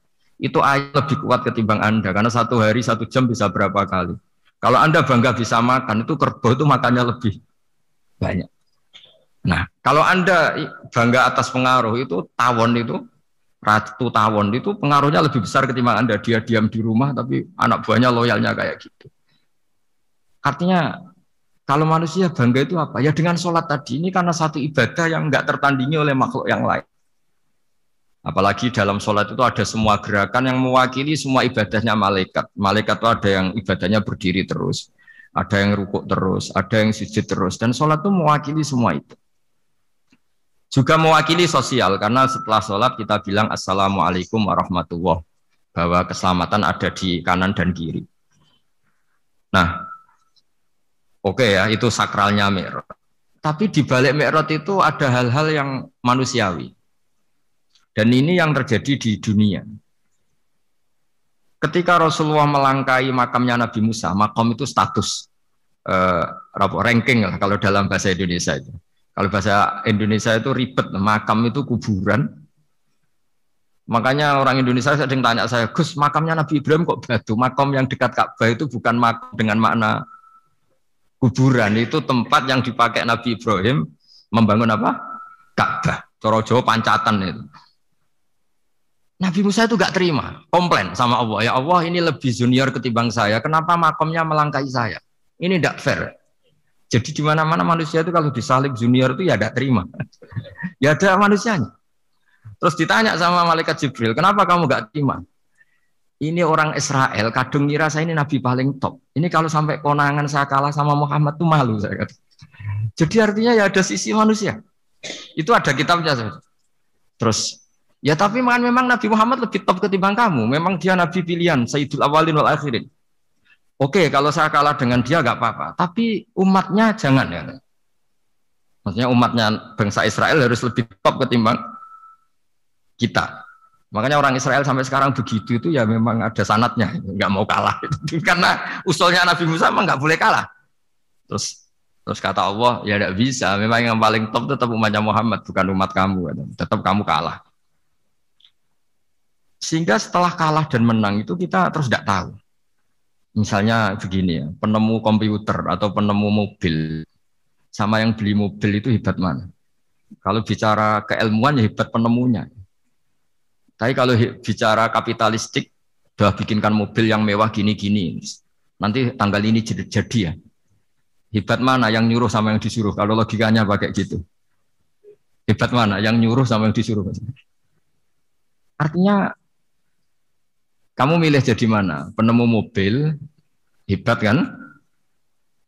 itu ayat lebih kuat ketimbang Anda, karena satu hari satu jam bisa berapa kali. Kalau Anda bangga bisa makan, itu kerbau itu makannya lebih banyak. Nah, kalau Anda bangga atas pengaruh itu tawon itu, ratu tawon itu pengaruhnya lebih besar ketimbang Anda. Dia diam di rumah tapi anak buahnya loyalnya kayak gitu. Artinya kalau manusia bangga itu apa? Ya dengan sholat tadi ini karena satu ibadah yang nggak tertandingi oleh makhluk yang lain. Apalagi dalam sholat itu ada semua gerakan yang mewakili semua ibadahnya malaikat. Malaikat itu ada yang ibadahnya berdiri terus, ada yang rukuk terus, ada yang sujud terus. Dan sholat itu mewakili semua itu. Juga mewakili sosial, karena setelah sholat kita bilang Assalamualaikum warahmatullahi bahwa keselamatan ada di kanan dan kiri. Nah, Oke ya, itu sakralnya Mi'raj. Tapi di balik Mi'raj itu ada hal-hal yang manusiawi. Dan ini yang terjadi di dunia. Ketika Rasulullah melangkai makamnya Nabi Musa, makam itu status eh, ranking lah kalau dalam bahasa Indonesia itu. Kalau bahasa Indonesia itu ribet, makam itu kuburan. Makanya orang Indonesia sering tanya saya, Gus, makamnya Nabi Ibrahim kok batu? Makam yang dekat Ka'bah itu bukan makam dengan makna kuburan, itu tempat yang dipakai Nabi Ibrahim membangun apa? Ka'bah. Coro Jawa pancatan itu. Nabi Musa itu gak terima, komplain sama Allah. Ya Allah ini lebih junior ketimbang saya, kenapa makamnya melangkai saya? Ini tidak fair. Jadi di mana-mana manusia itu kalau disalib junior itu ya tidak terima. ya ada manusianya. Terus ditanya sama malaikat Jibril, kenapa kamu gak terima? Ini orang Israel, kadung ngira saya ini nabi paling top. Ini kalau sampai konangan saya kalah sama Muhammad tuh malu saya kata. Jadi artinya ya ada sisi manusia. Itu ada kitabnya. Terus Ya tapi memang Nabi Muhammad lebih top ketimbang kamu. Memang dia Nabi pilihan, Sayyidul Awalin wal Akhirin. Oke, kalau saya kalah dengan dia gak apa-apa. Tapi umatnya jangan ya. Maksudnya umatnya bangsa Israel harus lebih top ketimbang kita. Makanya orang Israel sampai sekarang begitu itu ya memang ada sanatnya, nggak mau kalah. Karena usulnya Nabi Musa memang nggak boleh kalah. Terus terus kata Allah ya tidak bisa. Memang yang paling top tetap umatnya Muhammad bukan umat kamu. Tetap kamu kalah. Sehingga setelah kalah dan menang itu kita terus tidak tahu. Misalnya begini ya, penemu komputer atau penemu mobil sama yang beli mobil itu hebat mana? Kalau bicara keilmuan ya hebat penemunya. Tapi kalau bicara kapitalistik, udah bikinkan mobil yang mewah gini-gini. Nanti tanggal ini jadi, jadi ya. Hebat mana yang nyuruh sama yang disuruh? Kalau logikanya pakai gitu. Hebat mana yang nyuruh sama yang disuruh? Artinya kamu milih jadi mana? Penemu mobil, hebat kan?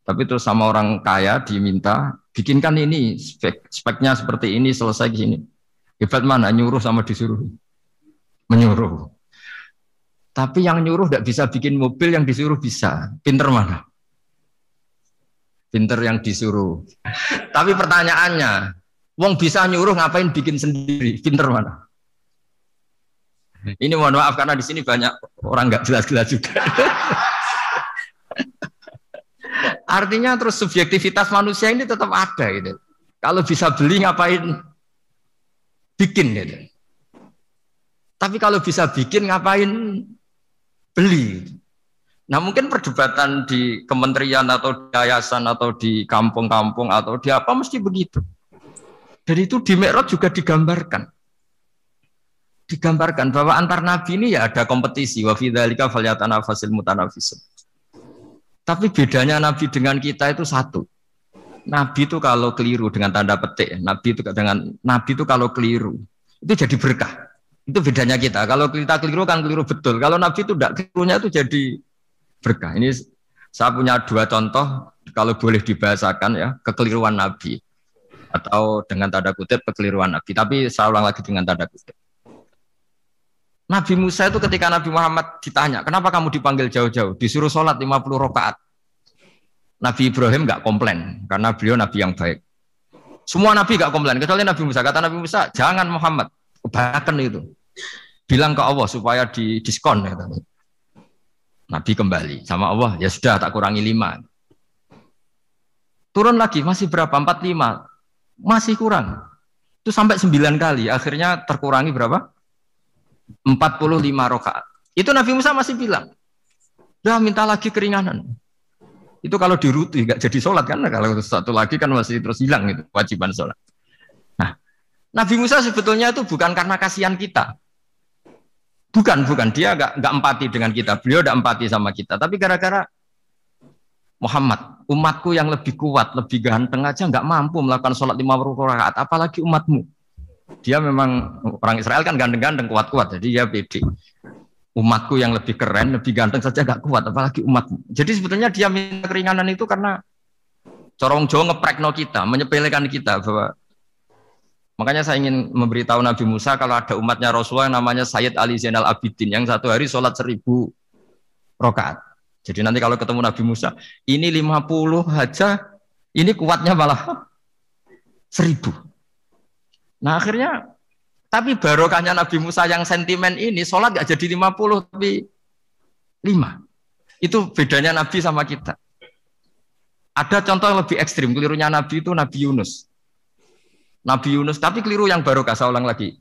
Tapi terus sama orang kaya diminta, bikinkan ini, spek, speknya seperti ini, selesai gini. Hebat mana? Nyuruh sama disuruh? Menyuruh. Tapi yang nyuruh tidak bisa bikin mobil, yang disuruh bisa. Pinter mana? Pinter yang disuruh. Tapi pertanyaannya, Wong bisa nyuruh ngapain bikin sendiri? Pinter mana? Ini mohon maaf karena di sini banyak orang nggak jelas-jelas juga. Artinya terus subjektivitas manusia ini tetap ada gitu. Kalau bisa beli ngapain bikin gitu. Tapi kalau bisa bikin ngapain beli. Nah mungkin perdebatan di kementerian atau di yayasan atau di kampung-kampung atau di apa mesti begitu. Dan itu di Merot juga digambarkan digambarkan bahwa antar nabi ini ya ada kompetisi wa fidzalika falyatanafasil mutanafisun. Tapi bedanya nabi dengan kita itu satu. Nabi itu kalau keliru dengan tanda petik, nabi itu dengan nabi itu kalau keliru itu jadi berkah. Itu bedanya kita. Kalau kita keliru kan keliru betul. Kalau nabi itu tidak kelirunya itu jadi berkah. Ini saya punya dua contoh kalau boleh dibahasakan ya kekeliruan nabi atau dengan tanda kutip kekeliruan nabi. Tapi saya ulang lagi dengan tanda kutip. Nabi Musa itu ketika Nabi Muhammad ditanya, kenapa kamu dipanggil jauh-jauh? Disuruh sholat 50 rakaat. Nabi Ibrahim nggak komplain, karena beliau Nabi yang baik. Semua Nabi nggak komplain, kecuali Nabi Musa. Kata Nabi Musa, jangan Muhammad, kebanyakan itu. Bilang ke Allah supaya di diskon. Ya, Nabi kembali sama Allah, ya sudah tak kurangi lima. Turun lagi, masih berapa? Empat lima. Masih kurang. Itu sampai sembilan kali. Akhirnya terkurangi berapa? 45 rakaat. Itu Nabi Musa masih bilang, udah minta lagi keringanan. Itu kalau diruti nggak jadi sholat kan? Kalau satu lagi kan masih terus hilang itu kewajiban sholat. Nah, Nabi Musa sebetulnya itu bukan karena kasihan kita. Bukan, bukan. Dia nggak nggak empati dengan kita. Beliau udah empati sama kita. Tapi gara-gara Muhammad, umatku yang lebih kuat, lebih ganteng aja nggak mampu melakukan sholat lima rakaat, apalagi umatmu. Dia memang orang Israel kan ganteng-ganteng, kuat-kuat, jadi dia pede. Umatku yang lebih keren, lebih ganteng saja gak kuat, apalagi umatmu. Jadi sebetulnya dia minta keringanan itu karena corong Jawa ngeprekno kita, menyepelekan kita bahwa Makanya saya ingin memberitahu Nabi Musa kalau ada umatnya Rasulullah yang namanya Sayyid Ali Zainal Abidin yang satu hari sholat seribu rokaat. Jadi nanti kalau ketemu Nabi Musa, ini 50 aja, ini kuatnya malah seribu. Nah akhirnya, tapi barokahnya Nabi Musa yang sentimen ini, sholat gak jadi 50, tapi 5. Itu bedanya Nabi sama kita. Ada contoh yang lebih ekstrim, kelirunya Nabi itu Nabi Yunus. Nabi Yunus, tapi keliru yang baru saya ulang lagi.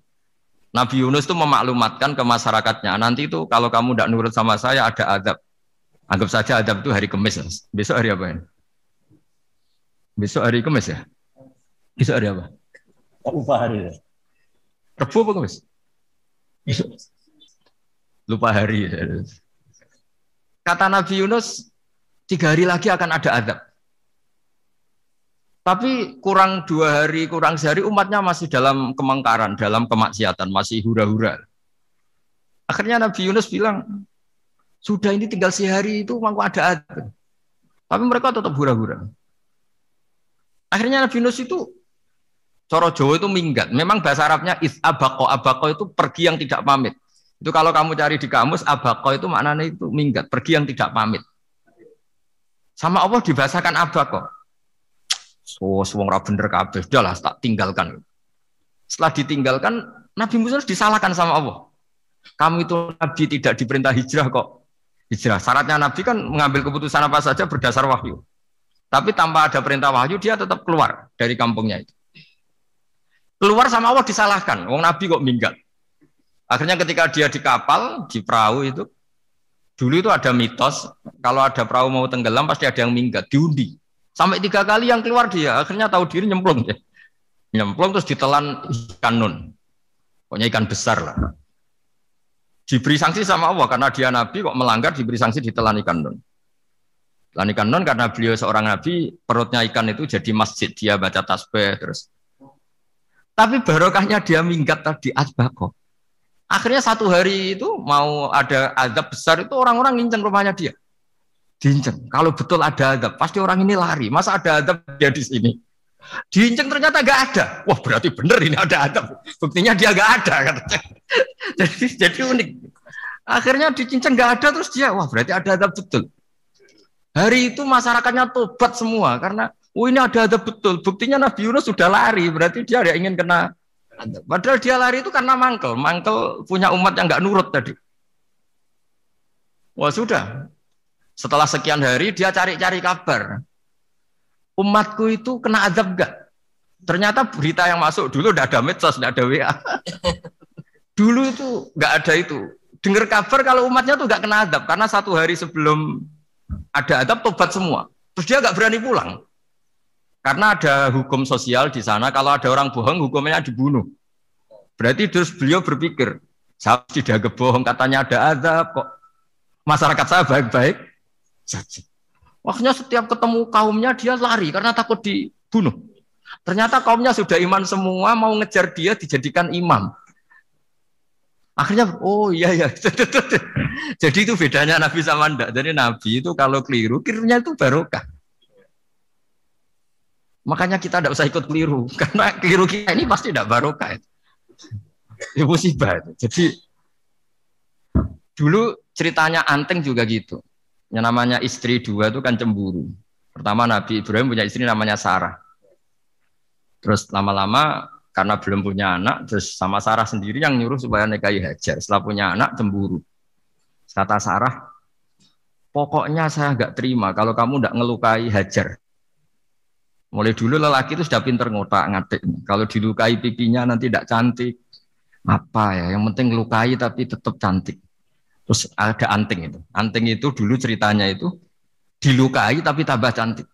Nabi Yunus itu memaklumatkan ke masyarakatnya, nanti itu kalau kamu tidak nurut sama saya ada adab. Anggap saja adab itu hari Kamis. Besok hari apa ya? Besok hari Kamis ya? Besok hari apa? Lupa hari ya. Rebu apa? Besok. Lupa hari. Kata Nabi Yunus, tiga hari lagi akan ada adab. Tapi kurang dua hari, kurang sehari umatnya masih dalam kemangkaran, dalam kemaksiatan, masih hura-hura. Akhirnya Nabi Yunus bilang, sudah ini tinggal sehari itu mangku ada adab. Tapi mereka tetap hura-hura. Akhirnya Nabi Yunus itu Coro Jawa itu minggat. Memang bahasa Arabnya is abako. Abako itu pergi yang tidak pamit. Itu kalau kamu cari di kamus, abako itu maknanya itu minggat. Pergi yang tidak pamit. Sama Allah dibahasakan abako. So, wong ra bener kabeh, tak tinggalkan. Setelah ditinggalkan, Nabi Musa disalahkan sama Allah. Kamu itu Nabi tidak diperintah hijrah kok. Hijrah. Syaratnya Nabi kan mengambil keputusan apa saja berdasar wahyu. Tapi tanpa ada perintah wahyu, dia tetap keluar dari kampungnya itu. Keluar sama Allah disalahkan. Wong Nabi kok minggat. Akhirnya ketika dia di kapal, di perahu itu, dulu itu ada mitos, kalau ada perahu mau tenggelam pasti ada yang minggat, diundi. Sampai tiga kali yang keluar dia, akhirnya tahu diri nyemplung ya. Nyemplung terus ditelan ikan nun. Pokoknya ikan besar lah. Diberi sanksi sama Allah karena dia nabi kok melanggar diberi sanksi ditelan ikan nun. Telan ikan nun karena beliau seorang nabi, perutnya ikan itu jadi masjid, dia baca tasbih terus. Tapi barokahnya dia minggat tadi asbako. Akhirnya satu hari itu mau ada azab besar itu orang-orang nginceng rumahnya dia diinceng. Kalau betul ada adab, pasti orang ini lari. Masa ada adab dia di sini? Diinceng ternyata gak ada. Wah berarti bener ini ada adab. Buktinya dia gak ada. Jadi, jadi unik. Akhirnya dicinceng gak ada terus dia, wah berarti ada adab betul. Hari itu masyarakatnya tobat semua karena oh ini ada adab betul. Buktinya Nabi Yunus sudah lari, berarti dia ada ingin kena Padahal dia lari itu karena mangkel. Mangkel punya umat yang nggak nurut tadi. Wah sudah, setelah sekian hari dia cari-cari kabar. Umatku itu kena azab gak? Ternyata berita yang masuk dulu udah ada medsos, udah ada WA. dulu itu nggak ada itu. Dengar kabar kalau umatnya tuh nggak kena azab karena satu hari sebelum ada azab tobat semua. Terus dia nggak berani pulang. Karena ada hukum sosial di sana, kalau ada orang bohong hukumnya dibunuh. Berarti terus beliau berpikir, saya tidak bohong, katanya ada azab kok. Masyarakat saya baik-baik, saja. Waktunya setiap ketemu kaumnya dia lari karena takut dibunuh. Ternyata kaumnya sudah iman semua mau ngejar dia dijadikan imam. Akhirnya, oh iya iya. Jadi itu bedanya Nabi sama ndak. Jadi Nabi itu kalau keliru, kelirunya itu barokah. Makanya kita tidak usah ikut keliru. Karena keliru kita ini pasti tidak barokah. Itu musibah. Jadi dulu ceritanya Anteng juga gitu. Yang namanya istri dua itu kan cemburu. Pertama Nabi Ibrahim punya istri namanya Sarah. Terus lama-lama karena belum punya anak, terus sama Sarah sendiri yang nyuruh supaya nikahi Hajar. Setelah punya anak cemburu. Kata Sarah, pokoknya saya nggak terima kalau kamu nggak ngelukai Hajar. Mulai dulu lelaki itu sudah pinter ngotak ngatik. Kalau dilukai pipinya nanti tidak cantik. Apa ya? Yang penting lukai tapi tetap cantik. Terus ada anting itu. Anting itu dulu ceritanya itu dilukai tapi tambah cantik.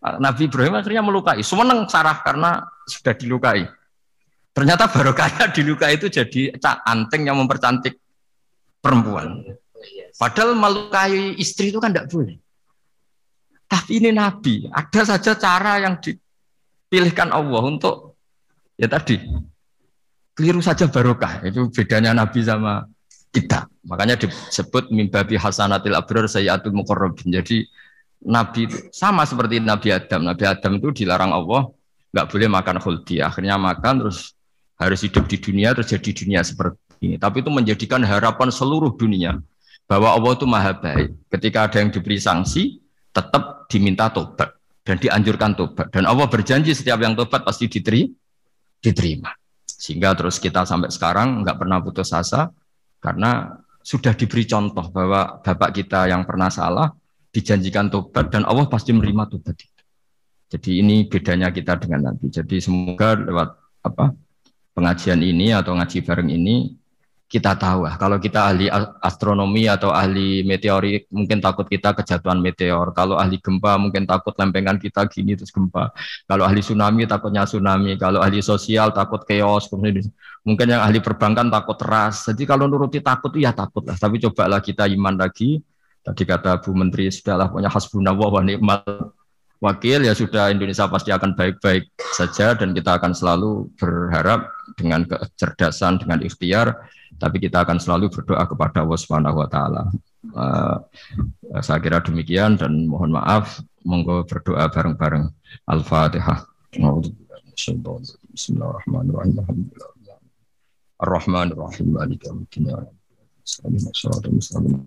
Nabi Ibrahim akhirnya melukai. Seneng Sarah karena sudah dilukai. Ternyata barokahnya dilukai itu jadi anting yang mempercantik perempuan. Padahal melukai istri itu kan tidak boleh. Tapi ini Nabi, ada saja cara yang dipilihkan Allah untuk ya tadi keliru saja barokah. Itu bedanya Nabi sama kita. Makanya disebut mimbabi hasanatil abrar sayyatul muqarrabin. Jadi Nabi sama seperti Nabi Adam. Nabi Adam itu dilarang Allah nggak boleh makan khuldi. Akhirnya makan terus harus hidup di dunia terus jadi dunia seperti ini. Tapi itu menjadikan harapan seluruh dunia bahwa Allah itu maha baik. Ketika ada yang diberi sanksi, tetap diminta tobat dan dianjurkan tobat. Dan Allah berjanji setiap yang tobat pasti diteri, diterima. Sehingga terus kita sampai sekarang nggak pernah putus asa, karena sudah diberi contoh bahwa bapak kita yang pernah salah dijanjikan tobat dan Allah pasti menerima tobat itu. Jadi ini bedanya kita dengan Nabi. Jadi semoga lewat apa pengajian ini atau ngaji bareng ini kita tahu. Lah kalau kita ahli astronomi atau ahli meteorik mungkin takut kita kejatuhan meteor. Kalau ahli gempa mungkin takut lempengan kita gini terus gempa. Kalau ahli tsunami takutnya tsunami. Kalau ahli sosial takut chaos mungkin yang ahli perbankan takut ras. Jadi kalau nuruti takut ya takut lah. Tapi cobalah kita iman lagi. Tadi kata Bu Menteri sudahlah punya hasbunallah wa ni'mal wakil. Ya sudah Indonesia pasti akan baik-baik saja dan kita akan selalu berharap dengan kecerdasan dengan ikhtiar tapi kita akan selalu berdoa kepada Allah Subhanahu wa taala. Uh, saya kira demikian dan mohon maaf monggo berdoa bareng-bareng. Al-Fatihah. Bismillahirrahmanirrahim. Ar-Rahmanir-Rahim. Maliki yaumiddin. Sallallahu alaihi wa sallam.